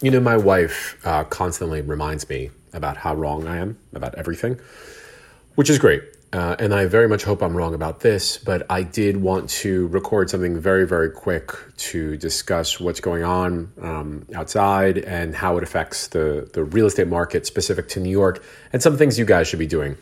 You know, my wife uh, constantly reminds me about how wrong I am about everything, which is great. Uh, and I very much hope I'm wrong about this, but I did want to record something very, very quick to discuss what's going on um, outside and how it affects the, the real estate market specific to New York and some things you guys should be doing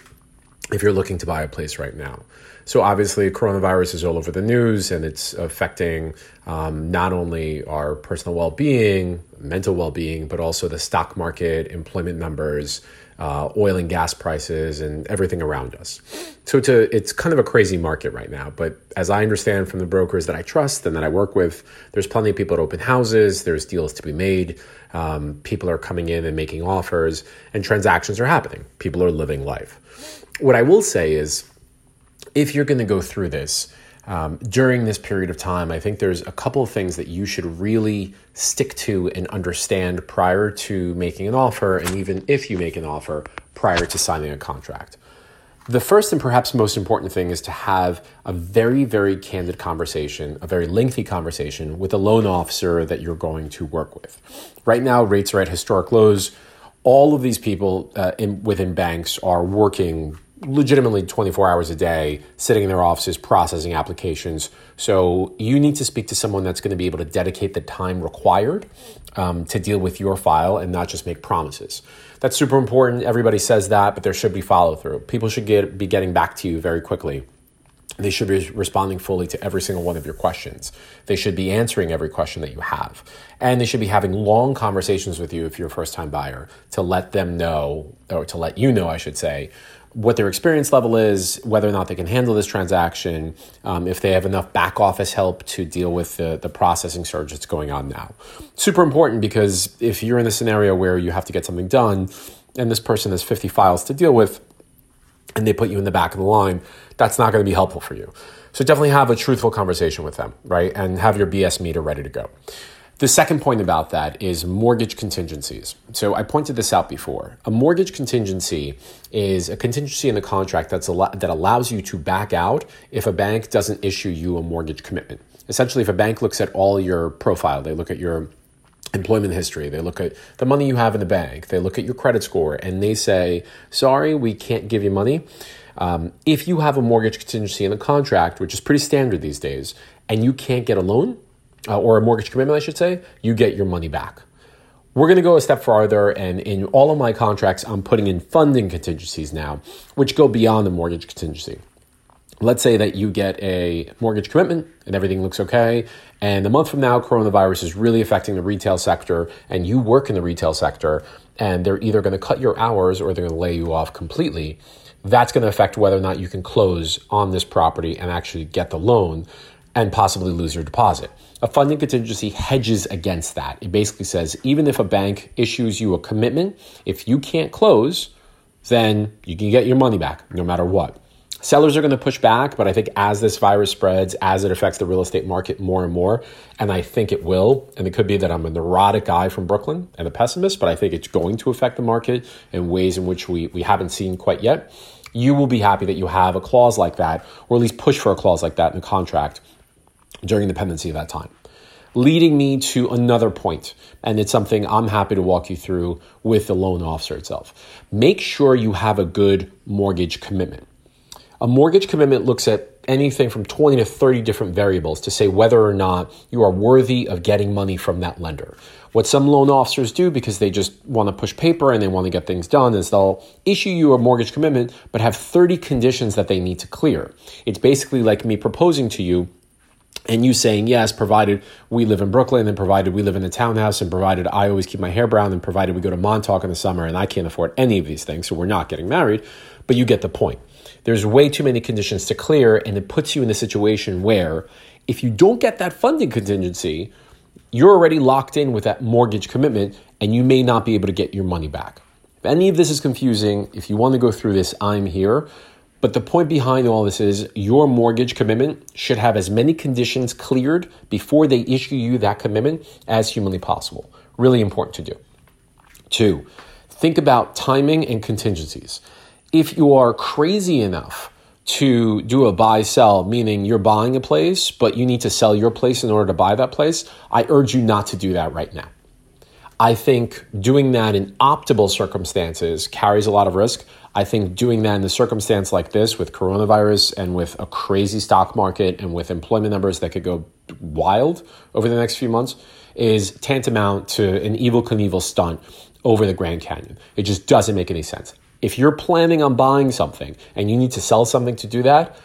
if you're looking to buy a place right now. So, obviously, coronavirus is all over the news and it's affecting um, not only our personal well being, mental well being, but also the stock market, employment numbers, uh, oil and gas prices, and everything around us. So, to, it's kind of a crazy market right now. But as I understand from the brokers that I trust and that I work with, there's plenty of people at open houses, there's deals to be made. Um, people are coming in and making offers, and transactions are happening. People are living life. What I will say is, if you're going to go through this um, during this period of time, I think there's a couple of things that you should really stick to and understand prior to making an offer, and even if you make an offer prior to signing a contract. The first and perhaps most important thing is to have a very, very candid conversation, a very lengthy conversation with a loan officer that you're going to work with. Right now, rates are at historic lows. All of these people uh, in, within banks are working legitimately 24 hours a day sitting in their offices processing applications. So you need to speak to someone that's going to be able to dedicate the time required um, to deal with your file and not just make promises. That's super important. Everybody says that, but there should be follow through. People should get, be getting back to you very quickly. They should be responding fully to every single one of your questions. They should be answering every question that you have. And they should be having long conversations with you if you're a first time buyer to let them know, or to let you know, I should say, what their experience level is, whether or not they can handle this transaction, um, if they have enough back office help to deal with the, the processing surge that's going on now. Super important because if you're in a scenario where you have to get something done and this person has 50 files to deal with and they put you in the back of the line, that's not going to be helpful for you. So definitely have a truthful conversation with them, right? And have your BS meter ready to go. The second point about that is mortgage contingencies. So I pointed this out before. A mortgage contingency is a contingency in the contract that's al- that allows you to back out if a bank doesn't issue you a mortgage commitment. Essentially, if a bank looks at all your profile, they look at your employment history, they look at the money you have in the bank, they look at your credit score, and they say, sorry, we can't give you money. Um, if you have a mortgage contingency in the contract, which is pretty standard these days, and you can't get a loan, uh, or a mortgage commitment, I should say, you get your money back. We're going to go a step farther, and in all of my contracts, I'm putting in funding contingencies now, which go beyond the mortgage contingency. Let's say that you get a mortgage commitment and everything looks okay, and a month from now, coronavirus is really affecting the retail sector, and you work in the retail sector, and they're either going to cut your hours or they're going to lay you off completely. That's going to affect whether or not you can close on this property and actually get the loan and possibly lose your deposit. A funding contingency hedges against that. It basically says even if a bank issues you a commitment, if you can't close, then you can get your money back no matter what. Sellers are going to push back, but I think as this virus spreads, as it affects the real estate market more and more, and I think it will, and it could be that I'm a neurotic guy from Brooklyn and a pessimist, but I think it's going to affect the market in ways in which we, we haven't seen quite yet. You will be happy that you have a clause like that, or at least push for a clause like that in the contract during the pendency of that time. Leading me to another point, and it's something I'm happy to walk you through with the loan officer itself. Make sure you have a good mortgage commitment. A mortgage commitment looks at anything from 20 to 30 different variables to say whether or not you are worthy of getting money from that lender. What some loan officers do because they just want to push paper and they want to get things done is they'll issue you a mortgage commitment but have 30 conditions that they need to clear. It's basically like me proposing to you and you saying yes, provided we live in Brooklyn, and provided we live in a townhouse, and provided I always keep my hair brown, and provided we go to Montauk in the summer, and I can't afford any of these things, so we're not getting married. But you get the point. There's way too many conditions to clear, and it puts you in a situation where if you don't get that funding contingency, you're already locked in with that mortgage commitment, and you may not be able to get your money back. If any of this is confusing, if you want to go through this, I'm here. But the point behind all this is your mortgage commitment should have as many conditions cleared before they issue you that commitment as humanly possible. Really important to do. Two, think about timing and contingencies. If you are crazy enough to do a buy sell, meaning you're buying a place, but you need to sell your place in order to buy that place, I urge you not to do that right now. I think doing that in optimal circumstances carries a lot of risk. I think doing that in a circumstance like this with coronavirus and with a crazy stock market and with employment numbers that could go wild over the next few months is tantamount to an Evel Knievel stunt over the Grand Canyon. It just doesn't make any sense. If you're planning on buying something and you need to sell something to do that,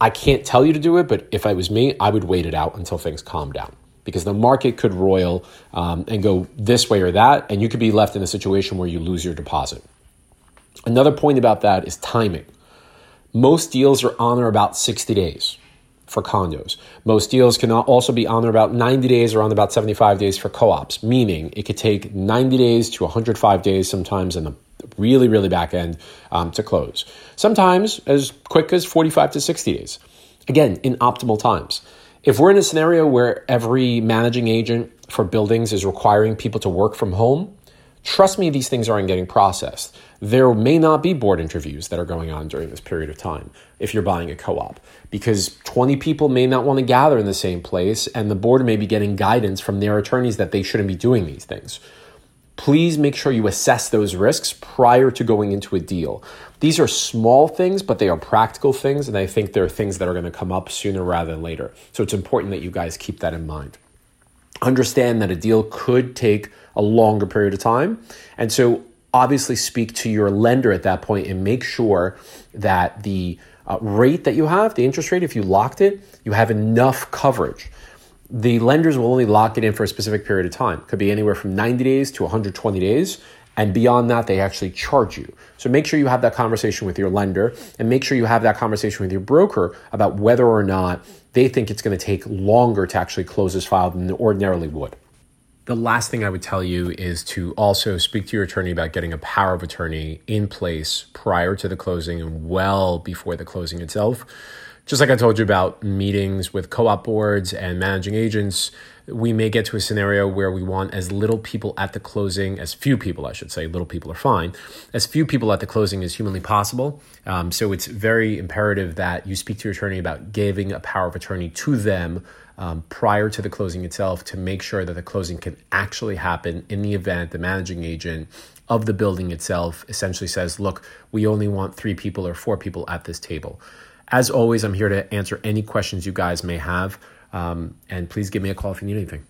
I can't tell you to do it, but if it was me, I would wait it out until things calm down because the market could roil um, and go this way or that, and you could be left in a situation where you lose your deposit. Another point about that is timing. Most deals are on or about 60 days for condos. Most deals can also be on or about 90 days or on about 75 days for co ops, meaning it could take 90 days to 105 days sometimes in the really, really back end um, to close. Sometimes as quick as 45 to 60 days. Again, in optimal times. If we're in a scenario where every managing agent for buildings is requiring people to work from home, trust me, these things aren't getting processed. There may not be board interviews that are going on during this period of time if you're buying a co op, because 20 people may not want to gather in the same place, and the board may be getting guidance from their attorneys that they shouldn't be doing these things please make sure you assess those risks prior to going into a deal. These are small things, but they are practical things, and I think they're things that are going to come up sooner rather than later. So it's important that you guys keep that in mind. Understand that a deal could take a longer period of time, and so obviously speak to your lender at that point and make sure that the uh, rate that you have, the interest rate, if you locked it, you have enough coverage the lenders will only lock it in for a specific period of time. It could be anywhere from 90 days to 120 days. And beyond that, they actually charge you. So make sure you have that conversation with your lender and make sure you have that conversation with your broker about whether or not they think it's going to take longer to actually close this file than ordinarily would. The last thing I would tell you is to also speak to your attorney about getting a power of attorney in place prior to the closing and well before the closing itself just like I told you about meetings with co op boards and managing agents, we may get to a scenario where we want as little people at the closing, as few people, I should say, little people are fine, as few people at the closing as humanly possible. Um, so it's very imperative that you speak to your attorney about giving a power of attorney to them um, prior to the closing itself to make sure that the closing can actually happen in the event the managing agent of the building itself essentially says, look, we only want three people or four people at this table. As always, I'm here to answer any questions you guys may have. Um, and please give me a call if you need anything.